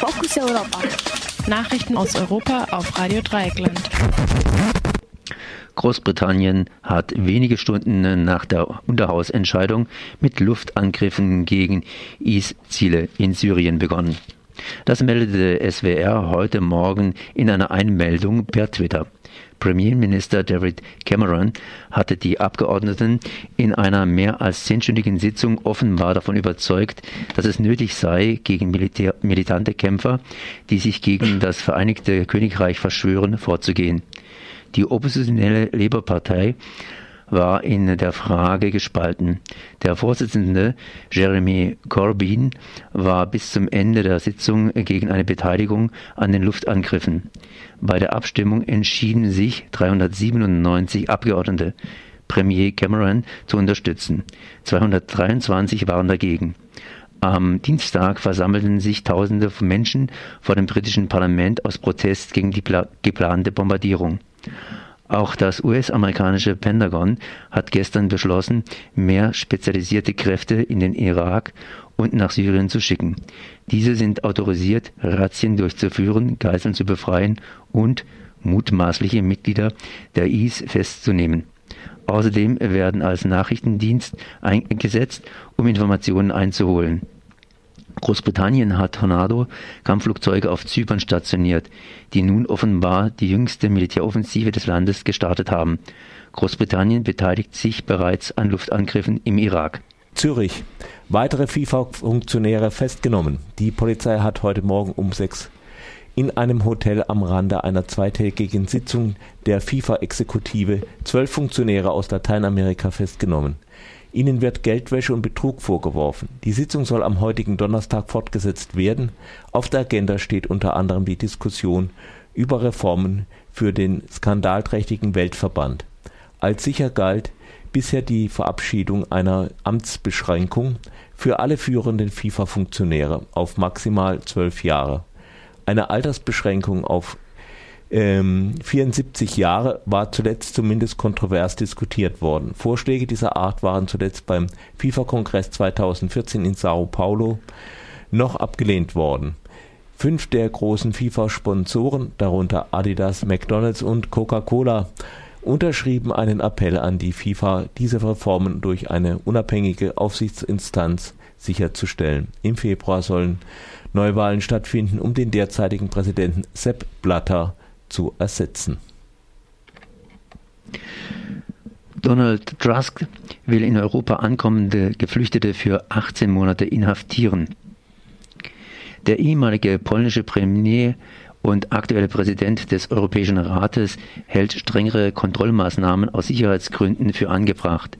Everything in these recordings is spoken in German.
Fokus Europa. Nachrichten aus Europa auf Radio Dreieckland. Großbritannien hat wenige Stunden nach der Unterhausentscheidung mit Luftangriffen gegen IS-Ziele in Syrien begonnen. Das meldete SWR heute Morgen in einer Einmeldung per Twitter. Premierminister David Cameron hatte die Abgeordneten in einer mehr als zehnstündigen Sitzung offenbar davon überzeugt, dass es nötig sei, gegen Militär, militante Kämpfer, die sich gegen das Vereinigte Königreich verschwören, vorzugehen. Die oppositionelle Labour-Partei war in der Frage gespalten. Der Vorsitzende Jeremy Corbyn war bis zum Ende der Sitzung gegen eine Beteiligung an den Luftangriffen. Bei der Abstimmung entschieden sich 397 Abgeordnete, Premier Cameron zu unterstützen. 223 waren dagegen. Am Dienstag versammelten sich Tausende von Menschen vor dem britischen Parlament aus Protest gegen die geplante Bombardierung. Auch das US-amerikanische Pentagon hat gestern beschlossen, mehr spezialisierte Kräfte in den Irak und nach Syrien zu schicken. Diese sind autorisiert, Razzien durchzuführen, Geiseln zu befreien und mutmaßliche Mitglieder der IS festzunehmen. Außerdem werden als Nachrichtendienst eingesetzt, um Informationen einzuholen. Großbritannien hat Tornado-Kampfflugzeuge auf Zypern stationiert, die nun offenbar die jüngste Militäroffensive des Landes gestartet haben. Großbritannien beteiligt sich bereits an Luftangriffen im Irak. Zürich. Weitere FIFA-Funktionäre festgenommen. Die Polizei hat heute Morgen um sechs in einem Hotel am Rande einer zweitägigen Sitzung der FIFA-Exekutive zwölf Funktionäre aus Lateinamerika festgenommen. Ihnen wird Geldwäsche und Betrug vorgeworfen. Die Sitzung soll am heutigen Donnerstag fortgesetzt werden. Auf der Agenda steht unter anderem die Diskussion über Reformen für den skandalträchtigen Weltverband. Als sicher galt bisher die Verabschiedung einer Amtsbeschränkung für alle führenden FIFA-Funktionäre auf maximal zwölf Jahre. Eine Altersbeschränkung auf ähm, 74 Jahre war zuletzt zumindest kontrovers diskutiert worden. Vorschläge dieser Art waren zuletzt beim FIFA-Kongress 2014 in Sao Paulo noch abgelehnt worden. Fünf der großen FIFA-Sponsoren, darunter Adidas, McDonald's und Coca-Cola, unterschrieben einen Appell an die FIFA, diese Reformen durch eine unabhängige Aufsichtsinstanz sicherzustellen. Im Februar sollen Neuwahlen stattfinden, um den derzeitigen Präsidenten Sepp Blatter zu ersetzen. Donald Tusk will in Europa ankommende Geflüchtete für 18 Monate inhaftieren. Der ehemalige polnische Premier und aktuelle Präsident des Europäischen Rates hält strengere Kontrollmaßnahmen aus Sicherheitsgründen für angebracht.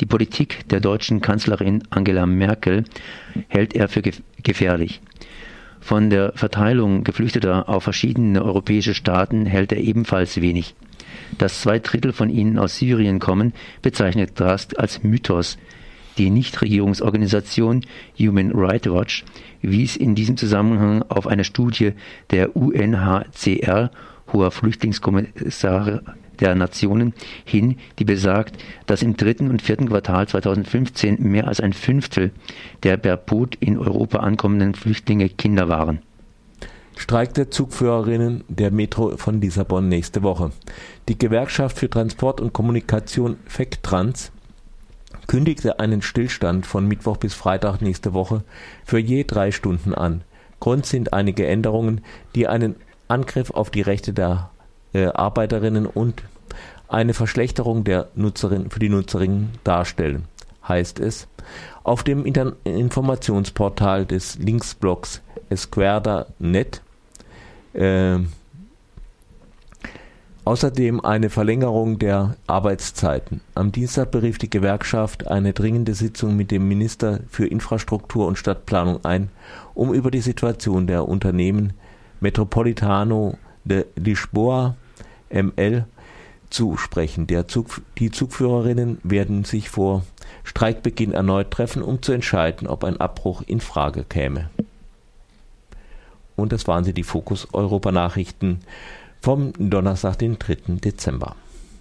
Die Politik der deutschen Kanzlerin Angela Merkel hält er für gefährlich. Von der Verteilung Geflüchteter auf verschiedene europäische Staaten hält er ebenfalls wenig. Dass zwei Drittel von ihnen aus Syrien kommen, bezeichnet Drast als Mythos. Die Nichtregierungsorganisation Human Rights Watch wies in diesem Zusammenhang auf eine Studie der UNHCR, hoher Flüchtlingskommissar der Nationen hin, die besagt, dass im dritten und vierten Quartal 2015 mehr als ein Fünftel der per Boot in Europa ankommenden Flüchtlinge Kinder waren. Streik der Zugführerinnen der Metro von Lissabon nächste Woche. Die Gewerkschaft für Transport und Kommunikation FECTRANS kündigte einen Stillstand von Mittwoch bis Freitag nächste Woche für je drei Stunden an. Grund sind einige Änderungen, die einen Angriff auf die Rechte der äh, Arbeiterinnen und eine Verschlechterung der Nutzerin für die Nutzerinnen darstellen, heißt es. Auf dem Inter Informationsportal des Linksblocks Esquerda.net äh, Außerdem eine Verlängerung der Arbeitszeiten. Am Dienstag berief die Gewerkschaft eine dringende Sitzung mit dem Minister für Infrastruktur und Stadtplanung ein, um über die Situation der Unternehmen Metropolitano de Lisboa ML zu sprechen. Der Zug, die Zugführerinnen werden sich vor Streikbeginn erneut treffen, um zu entscheiden, ob ein Abbruch in Frage käme. Und das waren sie, die Fokus Europa Nachrichten vom Donnerstag, den 3. Dezember.